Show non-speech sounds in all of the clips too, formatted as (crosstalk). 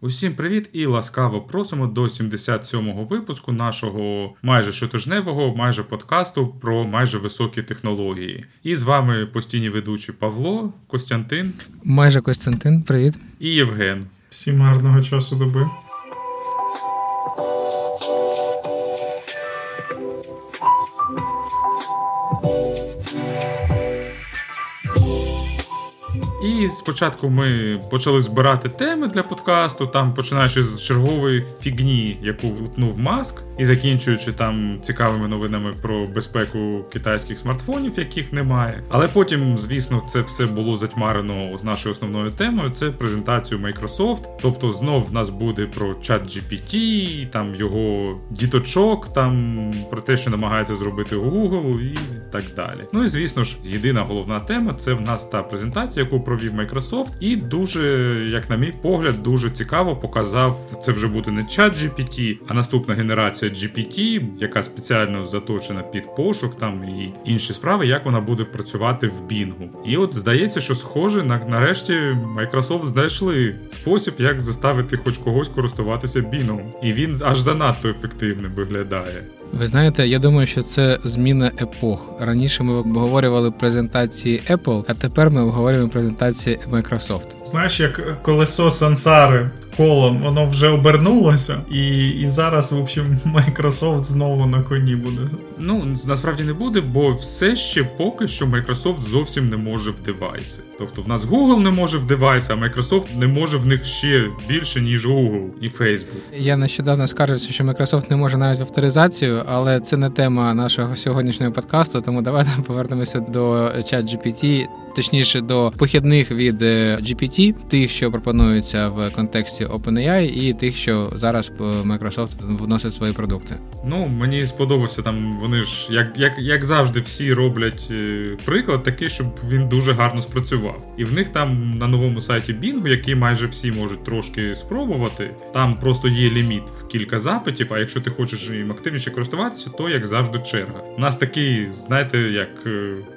Усім привіт і ласкаво просимо до 77-го випуску нашого майже щотижневого, майже подкасту про майже високі технології. І з вами постійні ведучі Павло, Костянтин, майже Костянтин, привіт, і Євген. Всім гарного часу доби. І спочатку ми почали збирати теми для подкасту, там починаючи з чергової фігні, яку втнув маск, і закінчуючи там цікавими новинами про безпеку китайських смартфонів, яких немає. Але потім, звісно, це все було затьмарено з нашою основною темою. Це презентацію Microsoft. Тобто, знов в нас буде про чат GPT, там його діточок, там про те, що намагається зробити Google і так далі. Ну і звісно ж, єдина головна тема це в нас та презентація, яку провів Microsoft, і дуже, як на мій погляд, дуже цікаво показав це вже буде не чат GPT, а наступна генерація GPT, яка спеціально заточена під пошук там і інші справи, як вона буде працювати в Bing. І от здається, що схоже на нарешті Microsoft знайшли спосіб, як заставити хоч когось користуватися Bing. І він аж занадто ефективним виглядає. Ви знаєте, я думаю, що це зміна епох. Раніше ми обговорювали презентації Apple, а тепер ми обговорюємо презентації Microsoft. Знаєш, як колесо сансари колом, воно вже обернулося, і і зараз, в общем, (laughs) Microsoft знову на коні буде. Ну насправді не буде, бо все ще поки що Microsoft зовсім не може в девайси. Тобто в нас Google не може в девайси, а Microsoft не може в них ще більше, ніж Google і Facebook. Я нещодавно скаржився, що Microsoft не може навіть авторизацію, але це не тема нашого сьогоднішнього подкасту, тому давайте (laughs) повернемося до ChatGPT точніше до похідних від е, GPT, тих, що пропонуються в контексті OpenAI, і тих, що зараз е, Microsoft вносить свої продукти. Ну мені сподобався там. Вони ж як як, як завжди, всі роблять е, приклад такий, щоб він дуже гарно спрацював. І в них там на новому сайті Bing, який майже всі можуть трошки спробувати. Там просто є ліміт в кілька запитів. А якщо ти хочеш їм активніше користуватися, то як завжди черга. У нас такий, знаєте, як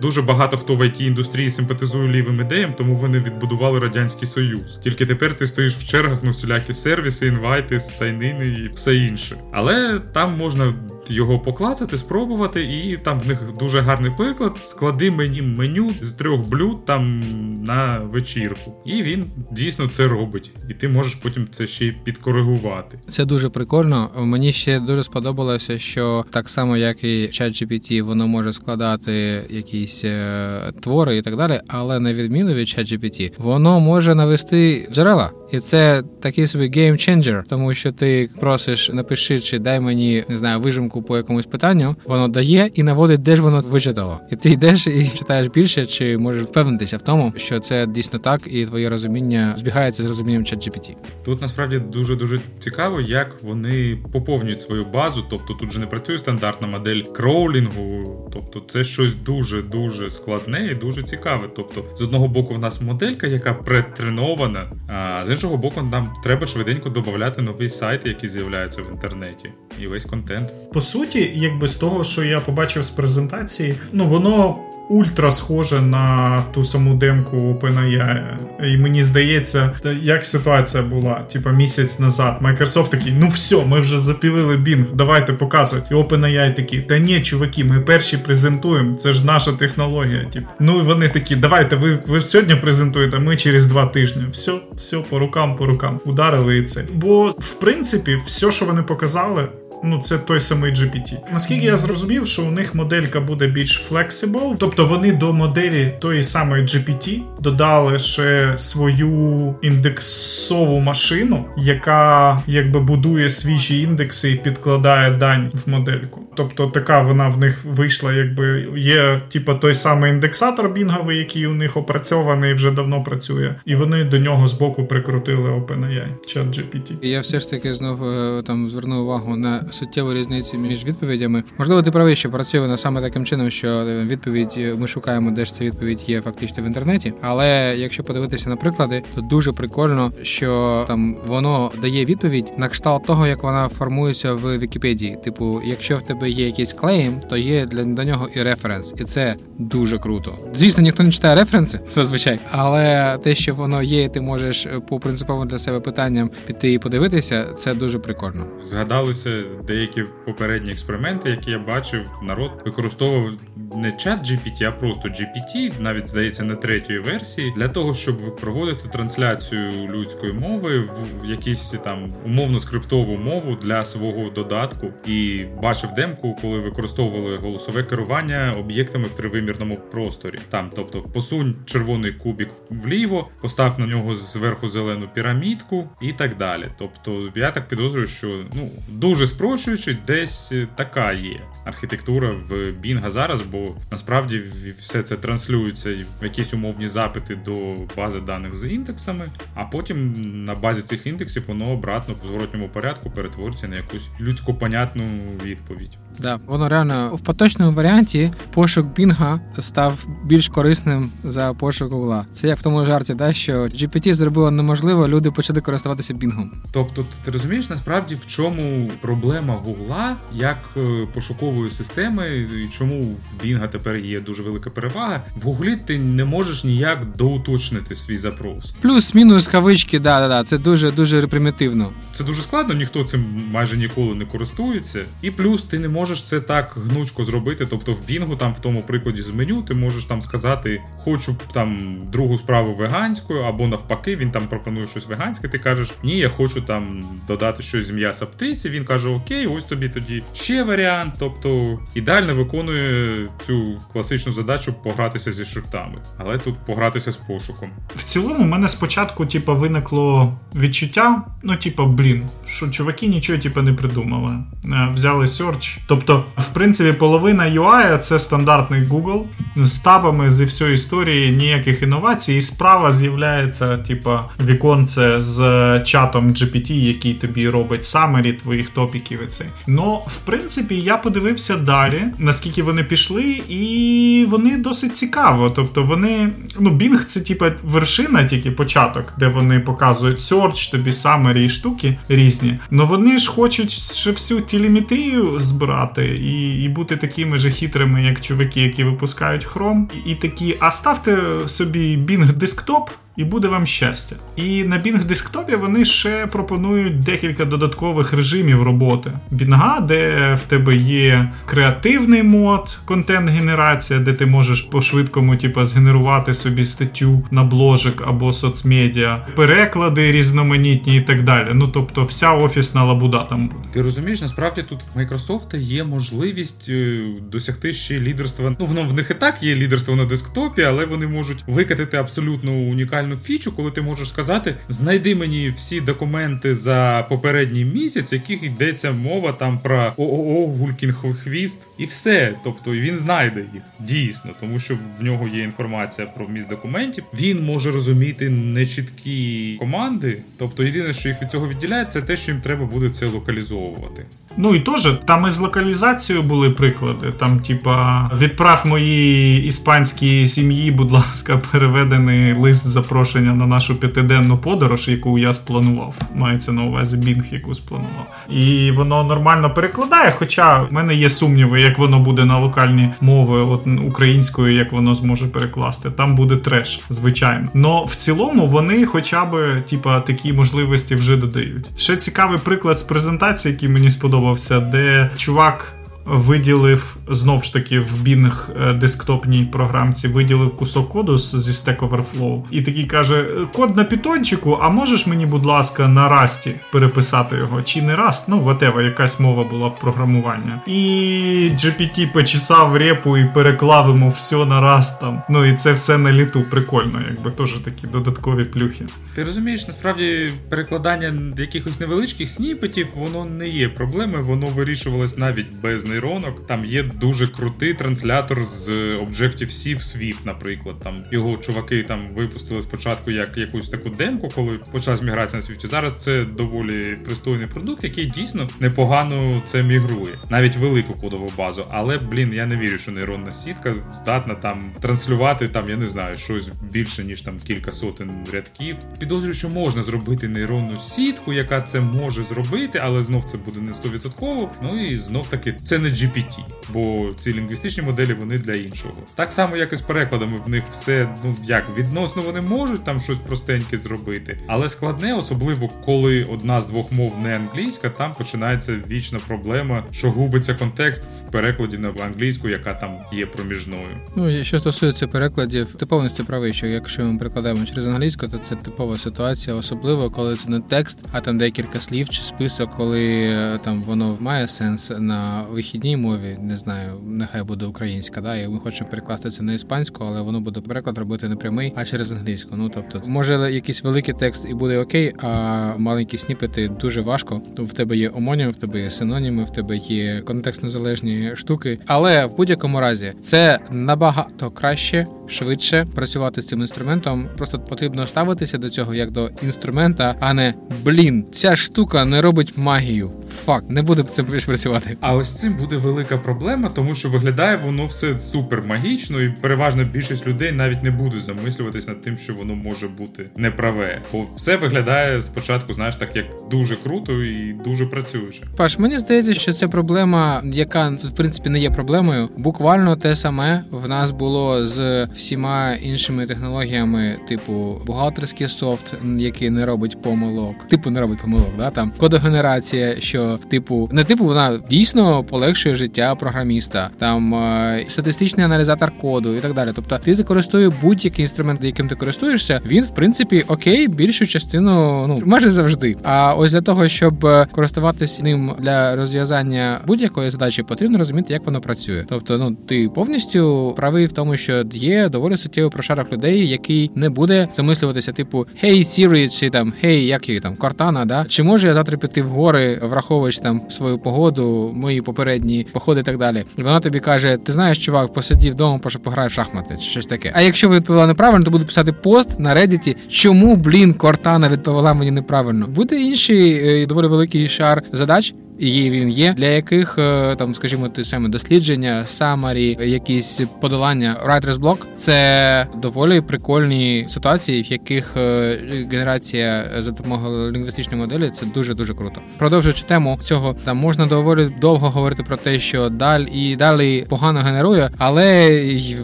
дуже багато хто в it індустрії симпатизує лівим ідеям, тому вони відбудували радянський союз. Тільки тепер ти стоїш в чергах на всілякі сервіси, інвайти, сайнини і все інше. Але там можна його поклацати, спробувати, і там в них дуже гарний приклад. Склади мені меню з трьох блюд там на вечірку. І він дійсно це робить. І ти можеш потім це ще й підкоригувати. Це дуже прикольно. Мені ще дуже сподобалося, що так само, як і ChatGPT, воно може складати якісь е, твори і так далі, але на відміну від ChatGPT, воно може навести джерела. І це такий собі геймченджер, тому що ти просиш, напиши, чи дай мені не знаю, вижимку по якомусь питанню, воно дає і наводить, де ж воно вичитало. І ти йдеш і читаєш більше, чи можеш впевнитися в тому, що це дійсно так, і твоє розуміння збігається з розумінням ChatGPT. Тут насправді дуже дуже цікаво, як вони поповнюють свою базу. Тобто тут же не працює стандартна модель кроулінгу, тобто це щось дуже дуже складне і дуже цікаве. Тобто, з одного боку, в нас моделька, яка претренована, а з іншого боку, нам треба швиденько додати новий сайт, який з'являється в інтернеті, і весь контент. По суті, якби з того, що я побачив з презентації, ну воно ультра схоже на ту саму демку OpenAI. І мені здається, як ситуація була, типа місяць назад. Microsoft такий, ну все, ми вже запілили Bing, давайте показувати. І OpenAI такі, та ні, чуваки, ми перші презентуємо, це ж наша технологія. Тип. Ну і вони такі, давайте, ви ви сьогодні презентуєте, а ми через два тижні. Все, все, по рукам, по рукам. Ударили і це. Бо в принципі, все, що вони показали ну це той самий GPT. Наскільки я зрозумів, що у них моделька буде більш flexible, тобто вони до моделі тої самої GPT додали ще свою індексову машину, яка якби будує свіжі індекси і підкладає дань в модельку. Тобто така вона в них вийшла, якби є типу, той самий індексатор бінговий, який у них опрацьований вже давно працює, і вони до нього збоку прикрутили OpenAI, чат GPT. Я все ж таки знов е, там зверну увагу на суттєву різницю між відповідями. Можливо, ти правий, що працює вона саме таким чином, що відповідь ми шукаємо, де ж ця відповідь є фактично в інтернеті. Але якщо подивитися на приклади, то дуже прикольно, що там воно дає відповідь на кшталт того, як вона формується в Вікіпедії. Типу, якщо в тебе є якийсь клейм, то є для до нього і референс, і це дуже круто. Звісно, ніхто не читає референси (laughs) зазвичай, але те, що воно є, ти можеш по принциповим для себе питанням піти і подивитися, це дуже прикольно. Згадалися деякі попередні експерименти, які я бачив, народ використовував не чат GPT, а просто GPT, навіть здається, на третьої версії, для того, щоб проводити трансляцію людської мови в якісь там умовно скриптову мову для свого додатку. І бачив демку, коли використовували голосове керування об'єктами в тривимірному просторі. Там, тобто, посунь червоний кубік вліво, постав на нього зверху зелену пірамідку і так далі. Тобто, я так підозрюю, що ну дуже спрощуючи, десь така є архітектура в Бінга зараз, бо насправді все це транслюється в якісь умовні запити до бази даних з індексами, а потім на базі цих індексів воно обратно в зворотньому порядку перетворюється на якусь людсько понятну відповідь. Да, воно реально в поточному варіанті пошук Бінга став більш корисним за пошук Гугла. Це як в тому жарті, да, що GPT зробило неможливо, люди почали користуватися Бінгом. Тобто, ти розумієш насправді в чому проблема Гугла як е, пошукової системи, і чому в Бінга тепер є дуже велика перевага. В Гуглі ти не можеш ніяк доуточнити свій запрос. Плюс-мінус кавички, да, да, да. Це дуже дуже примітивно. Це дуже складно, ніхто цим майже ніколи не користується. І плюс ти не можеш це так гнучко зробити. Тобто в Бінгу, там в тому прикладі з меню, ти можеш там сказати, хочу там другу справу веганською, або навпаки, він там пропонує щось веганське. Ти кажеш, ні, я хочу там додати щось з м'яса птиці. Він каже: Окей, ось тобі тоді ще варіант. Тобто ідеально виконує цю класичну задачу погратися зі шрифтами, але тут погратися з пошуком. В цілому, у мене спочатку, типу, виникло відчуття, ну, типу, блін, що чуваки нічого типу, не придумали. Е, взяли search. Тобто, в принципі, половина UI це стандартний Google з табами зі всієї історії ніяких інновацій, і справа з'являється, типу, віконце з чатом GPT, який тобі робить summary твоїх топіків. І цей. Ну, в принципі, я подивився далі, наскільки вони пішли, і вони досить цікаво. Тобто, вони, ну, Bing це, типу, вершина, тільки початок, де вони показують search, тобі summary і штуки різні. Но вони ж хочуть ще всю телеметрію збирати і і бути такими же хитрими, як чуваки, які випускають Chrome. І, і такі, а ставте собі Bing десктоп і буде вам щастя. І на Bing десктопі вони ще пропонують декілька додаткових режимів роботи. Бінга, де в тебе є креативний мод, контент-генерація, де ти можеш по-швидкому типу, згенерувати собі статтю на бложик або соцмедіа, переклади різноманітні і так далі. Ну тобто, вся офісна лабуда там буде. Ти розумієш, насправді тут в Microsoft є можливість е, досягти ще лідерства. Ну воно в них і так є лідерство на десктопі, але вони можуть викатити абсолютно унікальну унікальну фічу, коли ти можеш сказати: знайди мені всі документи за попередній місяць, яких йдеться мова там про ООО Гулькін хвіст, і все. Тобто він знайде їх дійсно, тому що в нього є інформація про вміст документів. Він може розуміти нечіткі команди. Тобто, єдине, що їх від цього відділяє, це те, що їм треба буде це локалізовувати. Ну і теж там із локалізацією були приклади. Там, типа, відправ моїй іспанській сім'ї, будь ласка, переведений лист запрошення на нашу п'ятиденну подорож, яку я спланував. Мається на увазі Бінг, яку спланував. І воно нормально перекладає. Хоча в мене є сумніви, як воно буде на локальні мови, от українською, як воно зможе перекласти. Там буде треш, звичайно. Но в цілому вони хоча б, типа, такі можливості вже додають. Ще цікавий приклад з презентації, який мені сподобався сподобався, де чувак виділив знов ж таки в бінг е, десктопній програмці, виділив кусок коду зі Stack Overflow і такий каже: Код на пітончику, а можеш мені, будь ласка, на расті переписати його? Чи не раст? Ну, whatever, якась мова була програмування. І GPT почесав репу і переклав йому все на раст там. Ну і це все на літу. Прикольно, якби теж такі додаткові плюхи. Ти розумієш, насправді перекладання якихось невеличких сніпетів, воно не є проблемою, воно вирішувалось навіть без нейронних нейронок. Там є дуже крутий транслятор з Objective-C в Swift, наприклад. Там його чуваки там випустили спочатку як якусь таку демку, коли почалась міграція на Swift. Зараз це доволі пристойний продукт, який дійсно непогано це мігрує, навіть велику кодову базу. Але блін, я не вірю, що нейронна сітка здатна там транслювати там, я не знаю, щось більше ніж там кілька сотень рядків. Підозрюю, що можна зробити нейронну сітку, яка це може зробити, але знов це буде не 100%. Ну і знов таки це не GPT, бо ці лінгвістичні моделі вони для іншого. Так само, як і з перекладами, в них все ну як відносно вони можуть там щось простеньке зробити, але складне, особливо коли одна з двох мов не англійська, там починається вічна проблема, що губиться контекст в перекладі на англійську, яка там є проміжною. Ну що стосується перекладів, ти повністю правий, що якщо ми перекладаємо через англійську, то це типова ситуація, особливо коли це не текст, а там декілька слів чи список, коли е, там воно має сенс на вихідній мові. Не знаю, нехай буде українська, да, і ми хочемо перекласти це на іспанську, але воно буде переклад робити не прямий, а через англійську. Ну тобто, може якийсь великий текст і буде окей, а маленькі сніпети дуже важко. То в тебе є омоніми, в тебе є синоніми, в тебе є контекстно залежні штуки. Але в будь-якому разі це набагато краще, швидше працювати з цим інструментом. Просто потрібно ставитися до цього як до інструмента, а не блін, ця штука не робить магію. Факт, не буде цим працювати. А ось цим буде велика проблема, тому що виглядає воно все супер магічно, і переважно більшість людей навіть не будуть замислюватись над тим, що воно може бути неправе. Бо все виглядає спочатку, знаєш, так як дуже круто і дуже працююче. Паш, мені здається, що це проблема, яка в принципі не є проблемою. Буквально те саме в нас було з всіма іншими технологіями, типу бухгалтерський софт, який не робить помилок, типу не робить помилок, да там кодогенерація, що типу не типу вона дійсно полегшує життя програміста, там е, статистичний аналізатор коду і так далі. Тобто, ти користуєш будь-який інструмент, яким ти користуєшся, він в принципі окей, більшу частину ну майже завжди. А ось для того, щоб е, користуватись ним для розв'язання будь-якої задачі, потрібно розуміти, як воно працює. Тобто, ну ти повністю правий в тому, що є доволі суттєвий прошарок людей, який не буде замислюватися, типу Hey Siri, чи там Hey, як її там Кортана, да чи може я завтра піти в гори, враховуючи там свою погоду, мої попередні походи і так далі. І вона тобі каже: Ти знаєш, чувак, посидів вдома, пограй в шахмати, чи щось таке. А якщо ви відповіла неправильно, то буду писати пост на Reddit, чому блін Кортана відповіла мені неправильно. Буде інший е, доволі великий шар задач і він є, для яких е, там, скажімо, те саме дослідження, самарі, якісь подолання writer's block – це доволі прикольні ситуації, в яких е, генерація за допомогою лінгвістичної моделі це дуже дуже круто. Продовжуючи тему цього, там можна доволі довго говорити про те, що даль і далі погано генерує, але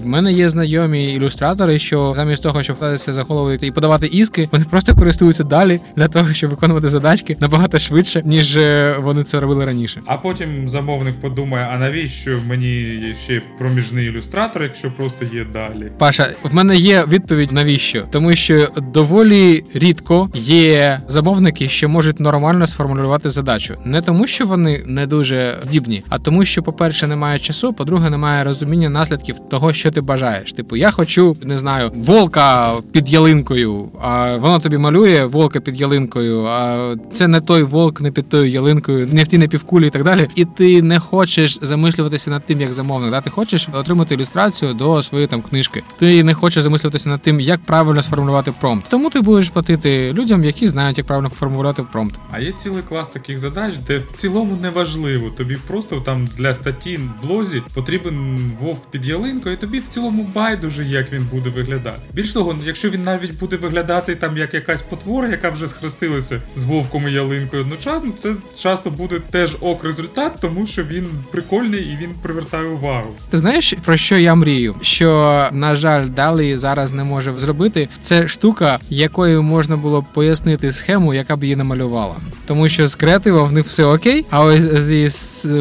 в мене є знайомі ілюстратори, що замість того, щоб вкладатися за головою і подавати іски, вони просто користуються далі для того, щоб виконувати задачки набагато швидше, ніж е, вони це робили раніше. А потім замовник подумає: а навіщо мені ще проміжний ілюстратор, якщо просто є далі? Паша, в мене є відповідь навіщо, тому що доволі рідко є замовники, що можуть нормально сформулювати задачу, не тому, що вони не дуже здібні, а тому, що, по-перше, немає часу, по-друге, немає розуміння наслідків того, що ти бажаєш. Типу, я хочу не знаю, волка під ялинкою, а воно тобі малює волка під ялинкою. А це не той волк, не під тою ялинкою, не в ті не півкулі і так далі. І ти не хочеш замислюватися над тим, як замовник. Да? Ти хочеш отримати ілюстрацію до своєї там книжки. Ти не хочеш замислюватися над тим, як правильно сформулювати промпт. Тому ти будеш платити людям, які знають, як правильно формулювати промпт. А є цілий клас таких задач, де в цілому не важливо. Тобі просто там для статті в блозі потрібен вовк під ялинкою, і тобі в цілому байдуже, як він буде виглядати. Більш того, якщо він навіть буде виглядати там як якась потвора, яка вже схрестилася з вовком і ялинкою одночасно, це часто буде теж ок результат, тому що він прикольний і він привертає увагу. Ти знаєш про що я мрію? Що на жаль, далі зараз не може зробити. Це штука, якою можна було б пояснити схему, яка б її намалювала. Тому що з креативом в них все окей, а ось зі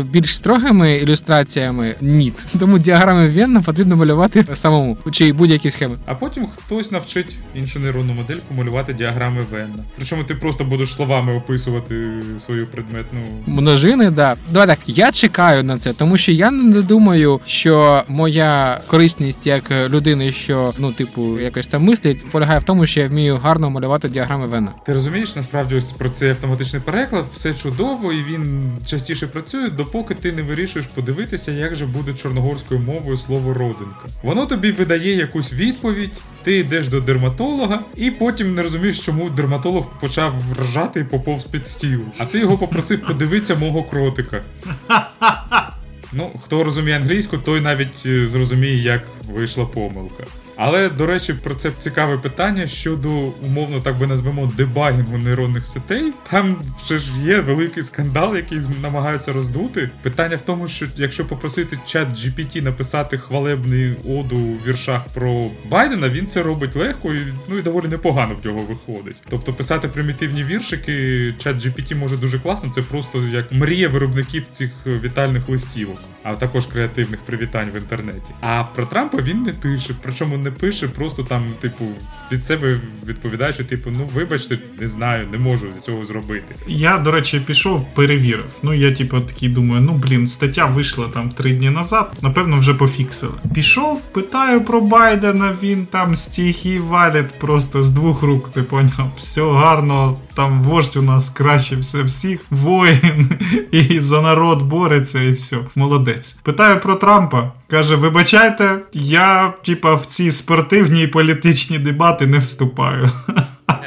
більш строгими ілюстраціями ні. (laughs) Тому діаграми Венна потрібно малювати самому чи будь-які схеми. А потім хтось навчить іншу нейронну модельку малювати діаграми Венна. Причому ти просто будеш словами описувати свою предметну множини. Да, давай так. Я чекаю на це, тому що я не думаю, що моя корисність як людини, що ну, типу, якось там мислить, полягає в тому, що я вмію гарно малювати діаграми Вена. Ти розумієш, насправді ось про цей автоматичний переклад все чудово, і він частіше працює, допоки ти не вирішуєш подивитися, як же буде чорногорською мовою слово родинка. Воно тобі видає якусь відповідь, ти йдеш до дерматолога, і потім не розумієш, чому дерматолог почав ржати і поповз під стіл. А ти його попросив подивитися мого кротика. (laughs) Ну, хто розуміє англійську, той навіть е, зрозуміє, як вийшла помилка. Але, до речі, про це цікаве питання щодо, умовно, так би назвемо, дебагінгу нейронних сетей. Там ще ж є великий скандал, який намагаються роздути. Питання в тому, що якщо попросити чат GPT написати хвалебний оду у віршах про Байдена, він це робить легко і ну і доволі непогано в нього виходить. Тобто писати примітивні віршики, чат GPT може дуже класно. Це просто як мрія виробників цих вітальних листівок, а також креативних привітань в інтернеті. А про Трампа він не пише. Причому не пише, просто там, типу, від себе відповідає, що типу, ну вибачте, не знаю, не можу цього зробити. Я, до речі, пішов, перевірив. Ну, я, типу, такий думаю, ну блін, стаття вийшла там три дні назад, напевно, вже пофіксили. Пішов, питаю про Байдена, він там стихи валить просто з двох рук, ти поняв, все гарно, там вождь у нас краще все всіх, воїн і за народ бореться, і все. Молодець. Питаю про Трампа. Каже: вибачайте, я, типа, в ці спортивні і політичні дебати не вступаю.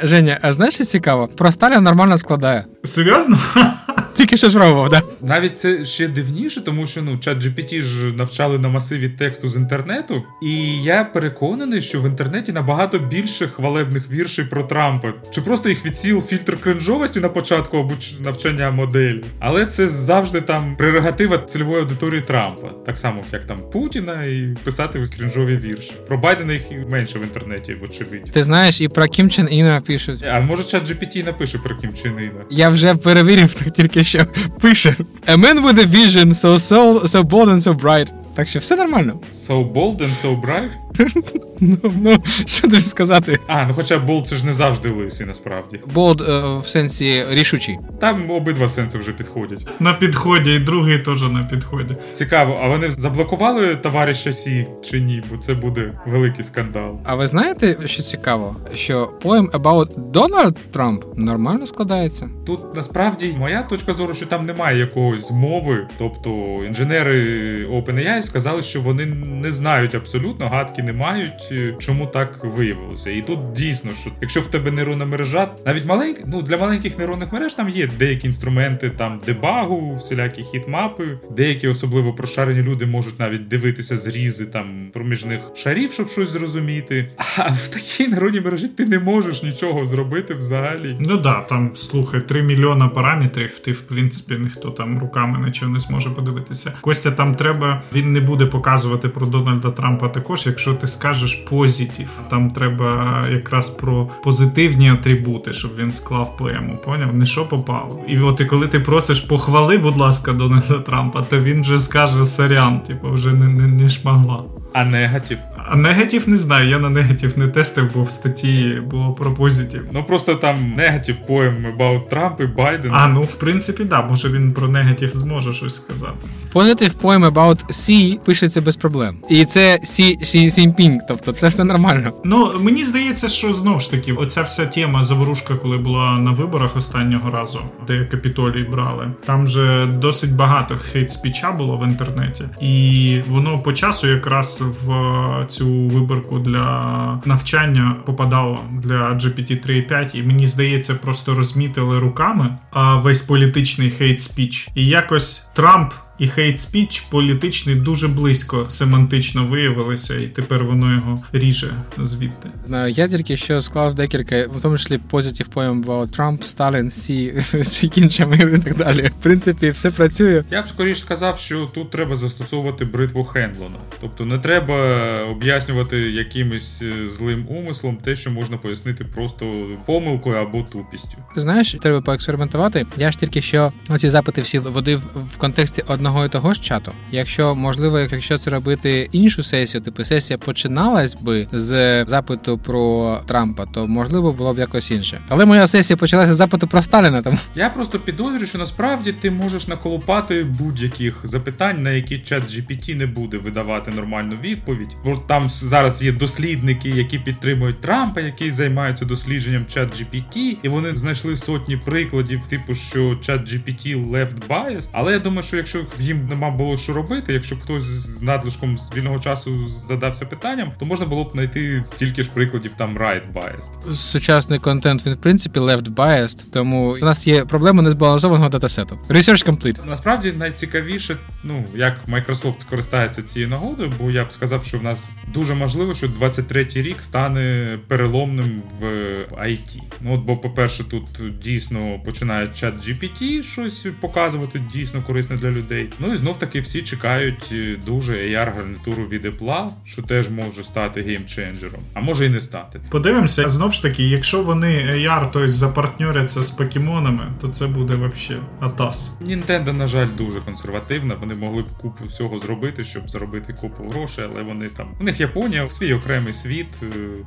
Женя, а знаєш, що цікаво? Про Сталіна нормально складає. Серйозно? Тільки що спробував, да. Навіть це ще дивніше, тому що ну чат GPT ж навчали на масиві тексту з інтернету, і я переконаний, що в інтернеті набагато більше хвалебних віршей про Трампа. Чи просто їх відсіл фільтр кринжовості на початку або навчання моделі. Але це завжди там прерогатива цільової аудиторії Трампа, так само як там Путіна, і писати кринжові вірші. Про Байдена їх менше в інтернеті, вочевидь. Ти знаєш, і про Кім Чен Іна пишуть. А може чат GPT напише про Кім Чен Іна? Я вже перевірив так тільки що пише A man with a vision, so, so, so bold and so bright. Так що все нормально. So bold and so bright? Ну, ну, що тобі сказати? А, ну хоча bold це ж не завжди лисий, насправді. Bold е, в сенсі рішучий. Там обидва сенси вже підходять. На підході, і другий теж на підході. Цікаво, а вони заблокували товариша Сі чи ні? Бо це буде великий скандал. А ви знаєте, що цікаво? Що poem about Donald Trump нормально складається? Тут насправді моя точка зору, що там немає якогось змови. Тобто інженери OpenAI сказали, що вони не знають абсолютно, гадки не мають, чому так виявилося. І тут дійсно, що якщо в тебе нейронна мережа, навіть маленька, ну для маленьких нейронних мереж там є деякі інструменти там дебагу, всілякі хітмапи, деякі особливо прошарені люди можуть навіть дивитися зрізи там проміжних шарів, щоб щось зрозуміти. А в такій нейронній мережі ти не можеш нічого зробити взагалі. Ну да, там слухай, 3 мільйона параметрів. Ти в принципі ніхто там руками нічого не зможе подивитися. Костя там треба, він не буде показувати про Дональда Трампа також, якщо ти скажеш позитив. Там треба якраз про позитивні атрибути, щоб він склав поему. Поняв? Не що попало. І от і коли ти просиш похвали, будь ласка, Дональда Трампа, то він вже скаже сорян, типу, вже не, не, не шмагла. А негатив? А негатив не знаю, я на негатив не тестив, бо в статті було про позитив. Ну просто там негатив поем about Трамп і Байден. А, ну в принципі, да, може він про негатив зможе щось сказати. Positive poem about C пишеться без проблем. І це Сі Сіньпінг, тобто це все нормально. Ну, мені здається, що знов ж таки, оця вся тема заворушка, коли була на виборах останнього разу, де капітолій брали, там же досить багато хейт-спіча було в інтернеті, і воно по часу якраз в цю виборку для навчання попадало для GPT 3.5, і мені здається, просто розмітили руками весь політичний хейт-спіч. І якось Трамп і хейт-спіч політичний дуже близько семантично виявилися, і тепер воно його ріже звідти. Знаю, я тільки що склав декілька, в тому числі positive poem about Трамп, Сталін, Сі з іншими і так далі. В принципі, все працює. Я б скоріш сказав, що тут треба застосовувати бритву Хенлона. Тобто не треба об'яснювати якимось е, злим умислом те, що можна пояснити просто помилкою або тупістю. Ти знаєш, треба поекспериментувати. Я ж тільки що оці запити всі водив в контексті одного одного і того ж чату. Якщо можливо, якщо це робити іншу сесію, типу сесія починалась би з запиту про Трампа, то можливо було б якось інше. Але моя сесія почалася з запиту про Сталіна. Тому я просто підозрюю, що насправді ти можеш наколупати будь-яких запитань, на які чат GPT не буде видавати нормальну відповідь. Бо там зараз є дослідники, які підтримують Трампа, які займаються дослідженням чат GPT, і вони знайшли сотні прикладів, типу, що чат GPT left biased. Але я думаю, що якщо їм нема було що робити, якщо б хтось з надлишком з вільного часу задався питанням, то можна було б знайти стільки ж прикладів там right biased. Сучасний контент він в принципі left biased, тому у нас є проблема незбалансованого датасету. Research complete. Насправді найцікавіше, ну як Microsoft скористається цією нагодою, бо я б сказав, що в нас дуже можливо, що 23-й рік стане переломним в IT. Ну от, бо, по-перше, тут дійсно починає чат GPT щось показувати дійсно корисне для людей. Ну і знов таки всі чекають дуже ar гарнітуру від Apple, що теж може стати геймченджером, а може і не стати. Подивимося, знов ж таки, якщо вони AR, тобто запартньоряться з покемонами, то це буде взагалі атас. Nintendo, на жаль, дуже консервативна. Вони могли б купу всього зробити, щоб заробити купу грошей, але вони там у них Японія, свій окремий світ.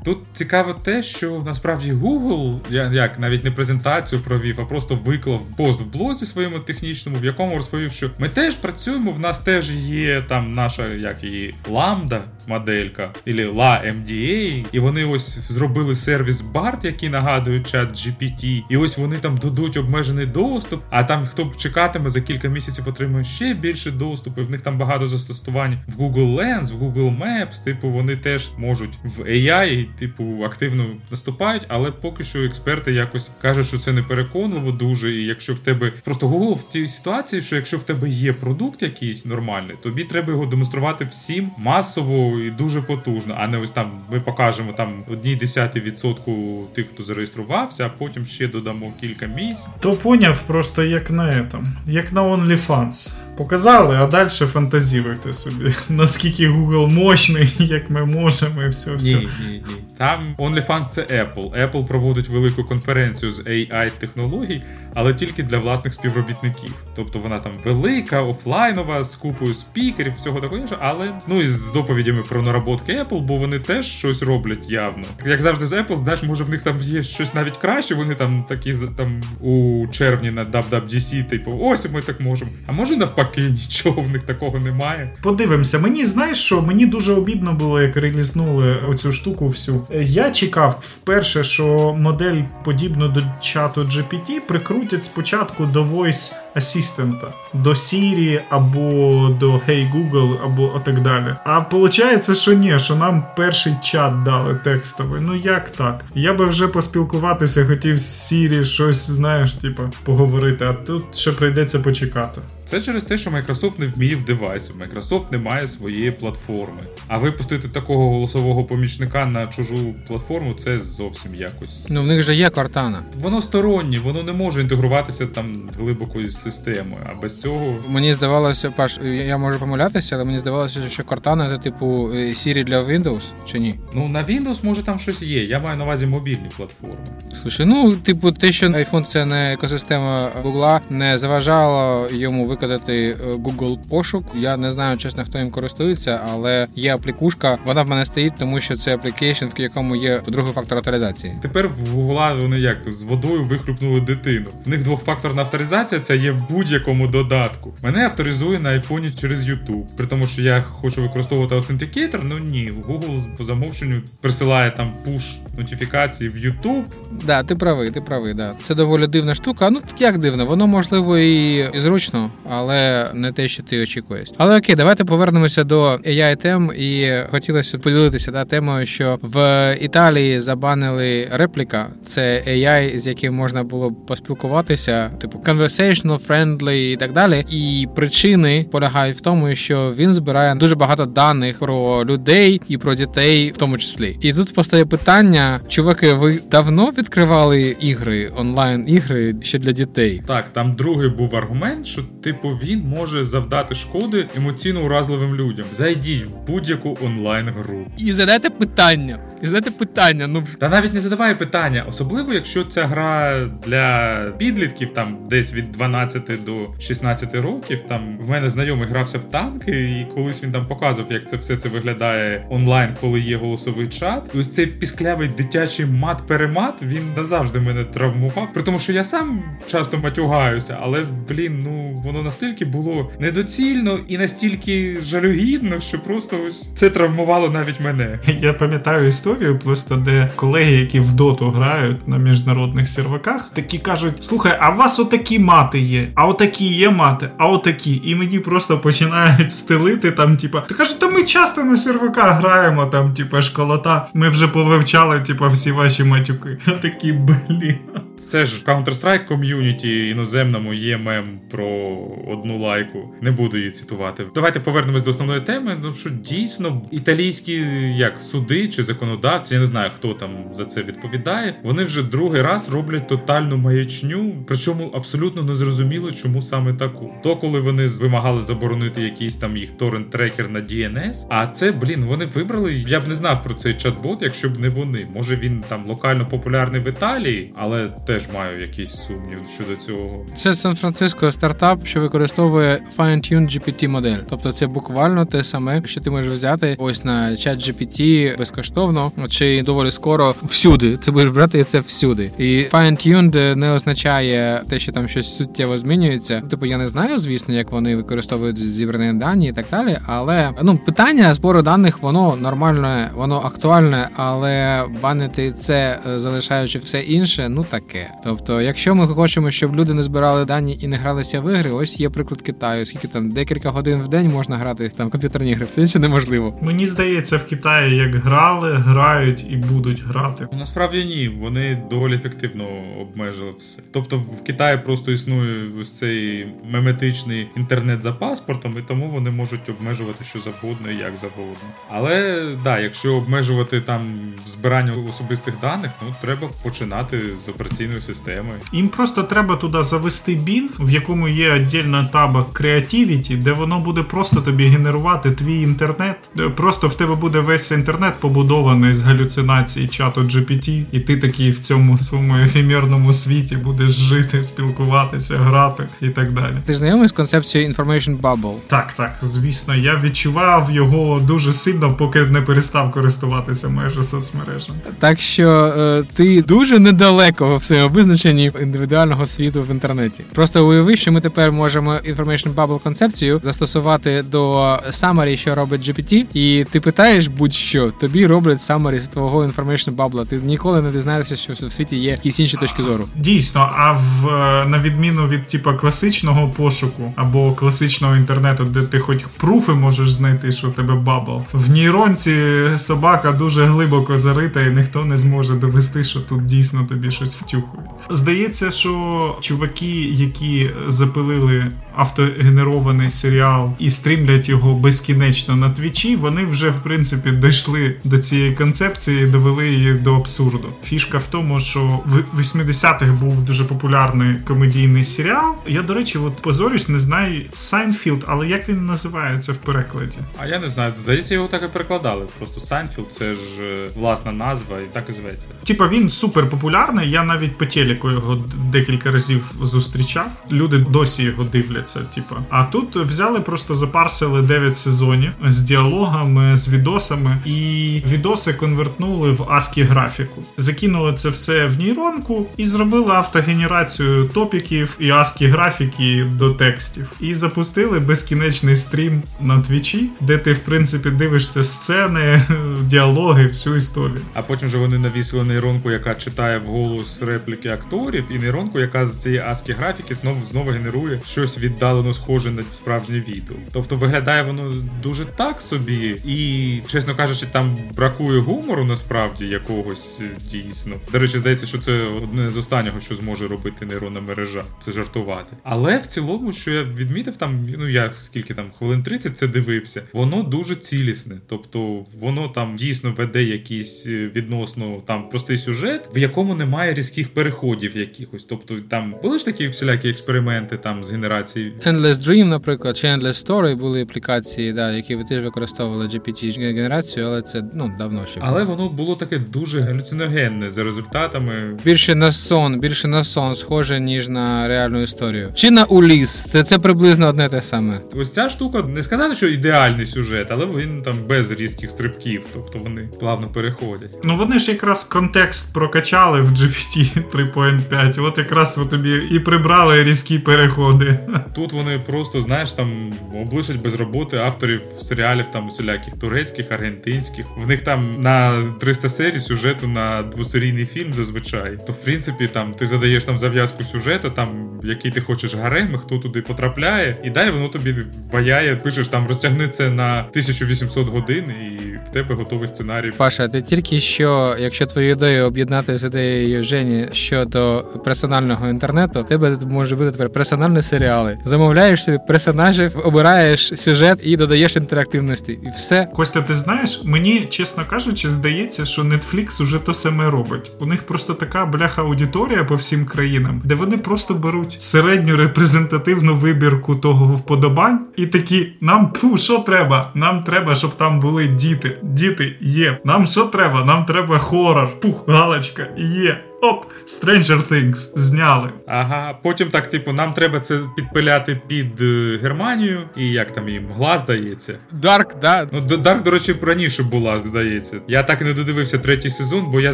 Тут цікаво те, що насправді Google, я як навіть не презентацію провів, а просто виклав пост в блозі своєму технічному, в якому розповів, що ми теж працюємо. В нас теж є там наша як її ламда моделька, ілі La MDA, і вони ось зробили сервіс BART, який нагадує чат GPT, і ось вони там дадуть обмежений доступ. А там хто чекатиме за кілька місяців, отримує ще більше доступу. В них там багато застосувань в Google Lens, в Google Maps. Типу, вони теж можуть в AI, типу, активно наступають, але поки що експерти якось кажуть, що це не переконливо дуже. І якщо в тебе просто Google в тій ситуації, що якщо в тебе є продукт якийсь нормальний, тобі треба його демонструвати всім масово і дуже потужно, а не ось там ми покажемо там одній десятій відсотку тих, хто зареєструвався, а потім ще додамо кілька місць. То поняв просто як на этом, як на OnlyFans. Показали, а далі фантазіруйте собі, (laughs) наскільки Google мощний, (laughs) як ми можемо, і все все. Ні, ні, ні. Там OnlyFans це Apple. Apple проводить велику конференцію з AI технологій, але тільки для власних співробітників. Тобто вона там велика, офлайнова, з купою спікерів, всього такого іншого, але ну і з доповідями про наработки Apple, бо вони теж щось роблять явно. Як завжди з Apple, знаєш, може в них там є щось навіть краще. Вони там такі там у червні на WWDC, типу, ось ми так можемо. А може навпаки, (laughs) нічого в них такого немає. Подивимося, мені знаєш, що мені дуже обідно було, як релізнули оцю штуку всю. Я чекав вперше, що модель подібно до чату GPT прикрутять спочатку до Voice Assistant, до Siri або до Hey Google, або так далі. А виходить, що ні, що нам перший чат дали текстовий. Ну як так? Я би вже поспілкуватися хотів з Siri щось, знаєш, типу, поговорити, а тут ще прийдеться почекати. Це через те, що Microsoft не вміє в девайсів. Microsoft не має своєї платформи. А випустити такого голосового помічника на чужу платформу це зовсім якось. Ну в них же є Cortana. Воно стороннє, воно не може інтегруватися там глибокою системою. А без цього мені здавалося, Паш, я можу помилятися, але мені здавалося, що Cortana це типу Siri для Windows чи ні? Ну на Windows може там щось є. Я маю на увазі мобільні платформи. Слушай, ну типу, те, що iPhone це не екосистема Google, не заважало йому викладати Google пошук. Я не знаю, чесно, хто їм користується, але є аплікушка. Вона в мене стоїть, тому що це application, в якому є другий фактор авторизації. Тепер в Google вони як з водою вихлюпнули дитину. В них двохфакторна авторизація це є в будь-якому додатку. Мене авторизує на айфоні через YouTube. При тому, що я хочу використовувати Authenticator, ну ні, Google по замовченню присилає там пуш нотифікації в YouTube. Да, ти правий, ти правий, да. Це доволі дивна штука. Ну так як дивно, воно можливо і, і зручно, але не те, що ти очікуєш. Але окей, давайте повернемося до ai тем і хотілося поділитися да, темою, що в Італії забанили репліка. Це AI, з яким можна було б поспілкуватися, типу conversational, friendly і так далі. І причини полягають в тому, що він збирає дуже багато даних про людей і про дітей, в тому числі. І тут постає питання: чуваки, ви давно відкривали ігри онлайн ігри ще для дітей? Так, там другий був аргумент, що ти типу, він може завдати шкоди емоційно уразливим людям. Зайдіть в будь-яку онлайн-гру. І задайте питання. І задайте питання. Ну та навіть не задавай питання, особливо якщо ця гра для підлітків, там десь від 12 до 16 років. Там в мене знайомий грався в танки, і колись він там показував, як це все це виглядає онлайн, коли є голосовий чат. І ось цей пісклявий дитячий мат-перемат він назавжди мене травмував. При тому, що я сам часто матюгаюся, але блін, ну воно настільки було недоцільно і настільки жалюгідно, що просто ось це травмувало навіть мене. Я пам'ятаю історію, просто де колеги, які в доту грають на міжнародних серваках, такі кажуть: слухай, а у вас отакі мати є, а отакі є мати, а отакі. І мені просто починають стелити там, типа, ти кажуть, та ми часто на серваках граємо, там, типа, школота. Ми вже повивчали, типа, всі ваші матюки. Такі блін. Це ж в Counter-Strike ком'юніті іноземному є мем про одну лайку. Не буду її цитувати. Давайте повернемось до основної теми. Ну що дійсно італійські як суди чи законодавці, я не знаю, хто там за це відповідає. Вони вже другий раз роблять тотальну маячню, причому абсолютно не зрозуміло, чому саме таку. То коли вони вимагали заборонити якийсь там їх торрент-трекер на DNS, а це блін, вони вибрали. Я б не знав про цей чат-бот, якщо б не вони. Може він там локально популярний в Італії, але теж маю якийсь сумнів щодо цього. Це Сан-Франциско стартап, що використовує Fine-Tune GPT модель. Тобто це буквально те саме, що ти можеш взяти ось на чат GPT безкоштовно, чи доволі скоро всюди. Ти будеш брати це всюди. І Fine-Tuned не означає те, що там щось суттєво змінюється. Типу, я не знаю, звісно, як вони використовують зібрані дані і так далі. Але ну питання збору даних, воно нормальне, воно актуальне, але банити це залишаючи все інше, ну таке. Тобто, якщо ми хочемо, щоб люди не збирали дані і не гралися в ігри, ось є приклад Китаю. Скільки там декілька годин в день можна грати там комп'ютерні ігри, це інше неможливо. Мені здається, в Китаї як грали, грають і будуть грати. Насправді ні, вони доволі ефективно обмежили все. Тобто в Китаї просто існує ось цей меметичний інтернет за паспортом, і тому вони можуть обмежувати що завгодно і як завгодно. Але да, якщо обмежувати там збирання особистих даних, ну треба починати з операційної системи. Їм просто треба туди завести Bing, в якому є віддільна таба Creativity, де воно буде просто тобі генерувати твій інтернет. Просто в тебе буде весь інтернет побудований з галюцинації чату GPT, і ти такий в цьому своєму ефемерному світі будеш жити, спілкуватися, грати і так далі. Ти знайомий з концепцією Information Bubble? Так, так, звісно, я відчував його дуже сильно, поки не перестав користуватися майже соцмережами. Так що е, ти дуже недалеко в своєму визначенні індивідуального світу в інтернеті. Просто уяви, що ми тепер можемо Information Bubble концепцію застосувати до summary, що робить GPT, і ти питаєш будь-що, тобі роблять summary з твого Information Bubble. Ти ніколи не дізнаєшся, що в світі є якісь інші точки зору. Дійсно, а в на відміну від типа класичного пошуку або класичного інтернету, де ти хоч пруфи можеш знайти, що у тебе bubble. В нейронці собака дуже глибоко зарита, і ніхто не зможе довести, що тут дійсно тобі щось втюхують. Здається, що чуваки, які запилили автогенерований серіал і стрімлять його безкінечно на твічі, вони вже в принципі дійшли до цієї концепції, довели її до абсурду. Фішка в тому, що в 80-х був дуже популярний комедійний серіал. Я, до речі, от позорюсь, не знаю Сайнфілд, але як він називається в перекладі? А я не знаю. Здається, його так і перекладали. Просто Сайнфілд це ж е, власна назва, і так і зветься. Типа він супер популярний. Я навіть по телеку його декілька разів зустрічав. Люди досі його дивляться. Типа, а тут взяли, просто запарсили 9 сезонів з діалогами, з відосами, і відоси конвертнули в ASCII графіку. Закинули це все в нейронку і зробили автогенерацію топіків і ASCII графіки до текстів. І запустили безкінечний стрім на твічі, де ти, в принципі, дивишся сцени, (laughs) діалоги, всю історію. А потім же вони навісили нейронку, яка читає вголос репліки акторів, і нейронку, яка з цієї ASCII графіки знову знову генерує щось віддалено схоже на справжнє відео. Тобто виглядає воно дуже так собі, і, чесно кажучи, там бракує гумору насправді якогось е, дійсно. До речі, здається, що це одне з останнього, що зможе робити нейронна мережа, це жартувати. Але в цілому, що я відмітив, там ну я скільки там хвилин 30 це дивився, воно дуже цілісне. Тобто воно там дійсно веде якийсь е, відносно там простий сюжет, в якому немає різких переходів якихось. Тобто там були ж такі всілякі експерименти там з генерації. Endless Dream, наприклад, чи Endless Story були аплікації, да, які ви теж використовували GPT-генерацію, але це ну давно ще. Але воно було таке дуже галюциногенне за результатами. Більше на сон, більше на сон, схоже, ніж на реальну історію. Чи на Уліс. Це, це приблизно одне те саме. Ось ця штука не сказати, що ідеальний сюжет, але він там без різких стрибків, тобто вони плавно переходять. Ну вони ж якраз контекст прокачали в GPT 3.5. (laughs) От якраз тобі і прибрали різкі переходи. (laughs) Тут вони просто, знаєш, там облишать без роботи авторів серіалів там усіляких турецьких, аргентинських. В них там на 300 серій сюжету на двосерійний фільм зазвичай. То в принципі там ти задаєш там зав'язку сюжету, там який ти хочеш гарем, хто туди потрапляє, і далі воно тобі ваяє, пишеш там розтягни це на 1800 годин, і в тебе готовий сценарій. Паша, ти тільки що, якщо твою ідею об'єднати з ідеєю Жені щодо персонального інтернету, тебе може бути тепер персональні серіали. Замовляєш собі персонажів, обираєш сюжет і додаєш інтерактивності. І все. Костя, ти знаєш, мені чесно кажучи, здається, що Netflix уже то саме робить. У них просто така бляха аудиторія по всім країнам, де вони просто беруть середню репрезентативну вибірку того вподобань, і такі: нам пу, що треба? Нам треба, щоб там були діти. Діти є. Нам що треба? Нам треба хорор. Пух, галочка, є. Оп, Stranger Things зняли. Ага, потім так, типу, нам треба це підпиляти під е, Германію, і як там їм гла здається. Dark, да. Ну, Dark, до речі, раніше була, здається. Я так і не додивився третій сезон, бо я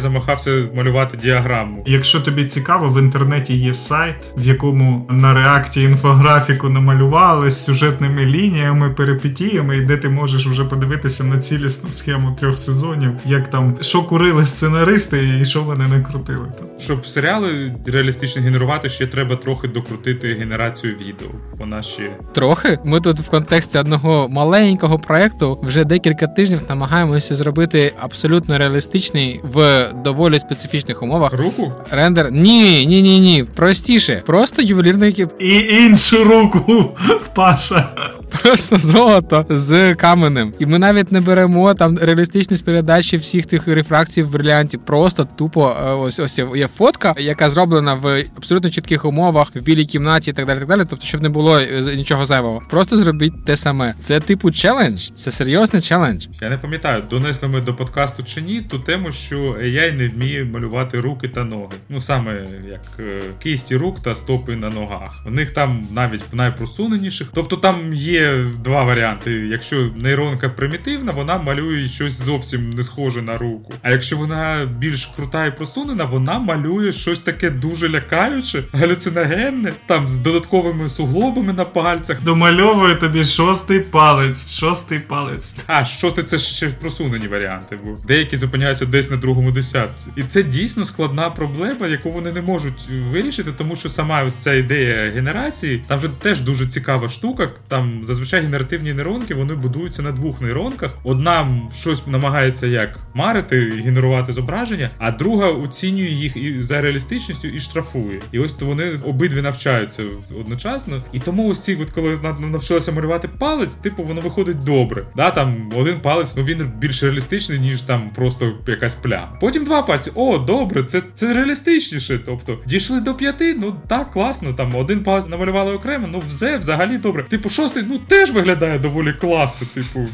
замахався малювати діаграму. Якщо тобі цікаво, в інтернеті є сайт, в якому на React і інфографіку намалювали з сюжетними лініями, перипетіями, і де ти можеш вже подивитися на цілісну схему трьох сезонів, як там що курили сценаристи і що вони накрутили. Щоб серіали реалістично генерувати, ще треба трохи докрутити генерацію відео. Вона ще трохи. Ми тут в контексті одного маленького проекту вже декілька тижнів намагаємося зробити абсолютно реалістичний в доволі специфічних умовах. Руку? Рендер. Ні, ні, ні, ні. Простіше. Просто ювелірний І іншу руку, (laughs) Паша. Просто золото з каменем. І ми навіть не беремо там реалістичність передачі всіх тих рефракцій в брилянті. Просто тупо е, ось ось є фотка, яка зроблена в абсолютно чітких умовах, в білій кімнаті і так далі. так далі. Тобто, щоб не було е, нічого зайвого. Просто зробіть те саме. Це типу челендж. Це серйозний челендж. Я не пам'ятаю, донесли ми до подкасту чи ні ту тему, що AI не вміє малювати руки та ноги. Ну саме як е, кисті рук та стопи на ногах. У них там навіть в найпросуненіших. Тобто там є два варіанти. Якщо нейронка примітивна, вона малює щось зовсім не схоже на руку. А якщо вона більш крута і просунена, вона малює щось таке дуже лякаюче, галюциногенне, там з додатковими суглобами на пальцях. Домальовує тобі шостий палець, шостий палець. А, шостий це ще просунені варіанти, бо деякі зупиняються десь на другому десятці. І це дійсно складна проблема, яку вони не можуть вирішити, тому що сама ось ця ідея генерації, там вже теж дуже цікава штука. Там зазвичай генеративні нейронки вони будуються на двох нейронках. Одна щось намагається як марити генерувати зображення, а друга оцінює їх і за реалістичністю і штрафує. І ось то вони обидві навчаються одночасно. І тому ось ці, от коли навчилися малювати палець, типу воно виходить добре. Да, Там один палець, ну він більш реалістичний, ніж там просто якась пляма. Потім два пальці. О, добре, це це реалістичніше. Тобто дійшли до п'яти, ну так, класно. Там один палець намалювали окремо, ну все взагалі добре. Типу, шостий, ну теж виглядає доволі класно. Типу,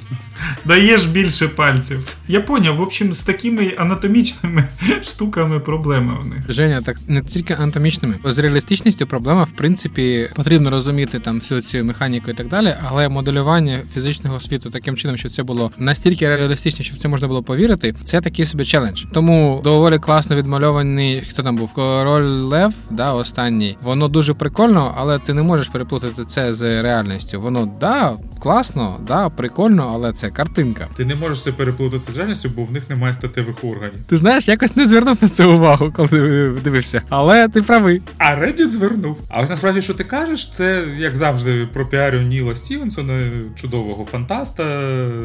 даєш більше пальців. Я поняв, в общем, з такими анатомічними (laughs) штуками проблеми у них. Женя, так не тільки анатомічними. З реалістичністю проблема, в принципі, потрібно розуміти там всю цю механіку і так далі, але моделювання фізичного світу таким чином, щоб це було настільки реалістично, щоб це можна було повірити, це такий собі челендж. Тому доволі класно відмальований, хто там був король Лев, да, останній. Воно дуже прикольно, але ти не можеш переплутати це з реальністю. Воно да, класно, да, прикольно, але це картинка. Ти не можеш це переплутати з реальністю, бо в них немає статевих органів. Ти знаєш, якось не звернув на це увагу, коли дивився. Але ти правий. А Reddit звернув. А ось насправді, що ти кажеш, це як завжди про піарю Ніла Стівенсона, чудового фантаста.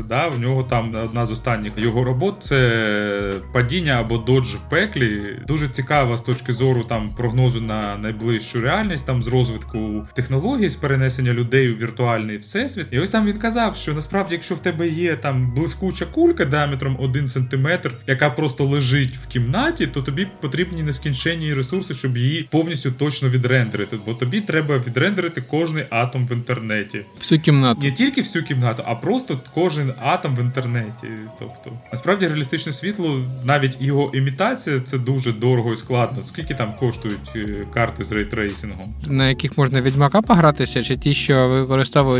Да, В нього там одна з останніх його робот це падіння або додж в пеклі. Дуже цікава з точки зору там прогнозу на найближчу реальність, там з розвитку технологій, з перенесення людей у віртуальний всесвіт. І ось там він казав, що насправді, якщо в тебе є там блискуча кулька діаметром 1 см, яка просто лежить в кімнаті, то тобі потрібні нескінченні ресурси, щоб її повністю точно відрендерити. Бо тобі треба відрендерити кожний атом в інтернеті. Всю кімнату. Не тільки всю кімнату, а просто кожен атом в інтернеті. Тобто, насправді реалістичне світло, навіть його імітація, це дуже дорого і складно. Скільки там коштують е, карти з рейтрейсингом? На яких можна відьмака погратися, чи ті, що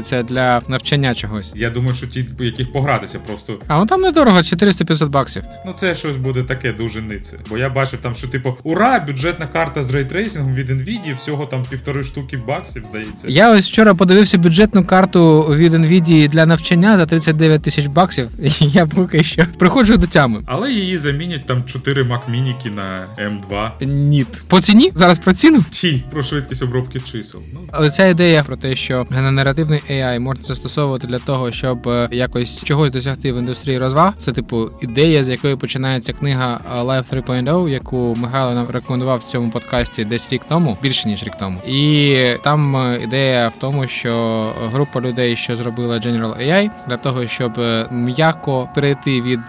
використовуються для навчання чогось? Я думаю, що ті, яких погратися просто. А ну там недорого, 400-500 баксів. Ну це щось буде таке дуже нице. Бо я бачив там, що типу, ура, бюджетна карта з рейтрейсингом від Nvidia, всього там півтори штуки баксів, здається. Я ось вчора подивився бюджетну карту від Nvidia для навчання за 39 тисяч баксів. (laughs) І я поки що приходжу до тями. Але її замінять там 4 Mac Mini на M2. Ні. По ціні? Зараз про ціну? Ті про швидкість обробки чисел. Ну Оця ідея про те, що генеративний AI можна застосовувати для того, щоб е, якось чогось досягти в індустрії розваг. Це типу ідея, з якої починається книга е, Life 3.0, яку Михайло нам рекомендував в цьому подкасті десь рік тому, більше ніж рік тому. І там е, ідея в тому, що група людей, що зробила General AI, для того, щоб м'яко перейти від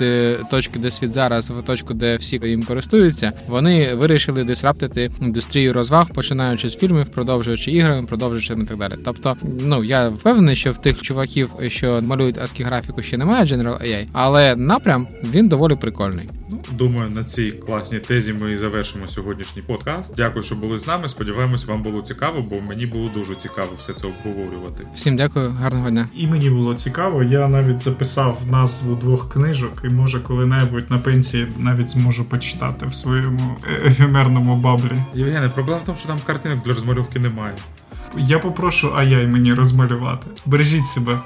точки, де світ зараз, в точку, де всі їм користуються, вони вирішили дисраптити індустрію розваг, починаючи з фільмів, продовжуючи іграми, продовжуючи і так далі. Тобто, ну я впевнений, що в тих чуваків, що малюють ASCII графіку, ще немає General AI, але напрям він доволі прикольний. Ну, думаю, на цій класній тезі ми і завершимо сьогоднішній подкаст. Дякую, що були з нами. Сподіваємось, вам було цікаво, бо мені було дуже цікаво все це обговорювати. Всім дякую, гарного дня. І мені було цікаво. Я навіть записав назву двох книжок, і може коли-небудь на пенсії навіть зможу почитати в своєму е, ефемерному баблі. Євгене, проблема в тому, що там картинок для розмальовки немає. Я попрошу Аяй мені розмалювати. Бережіть себе.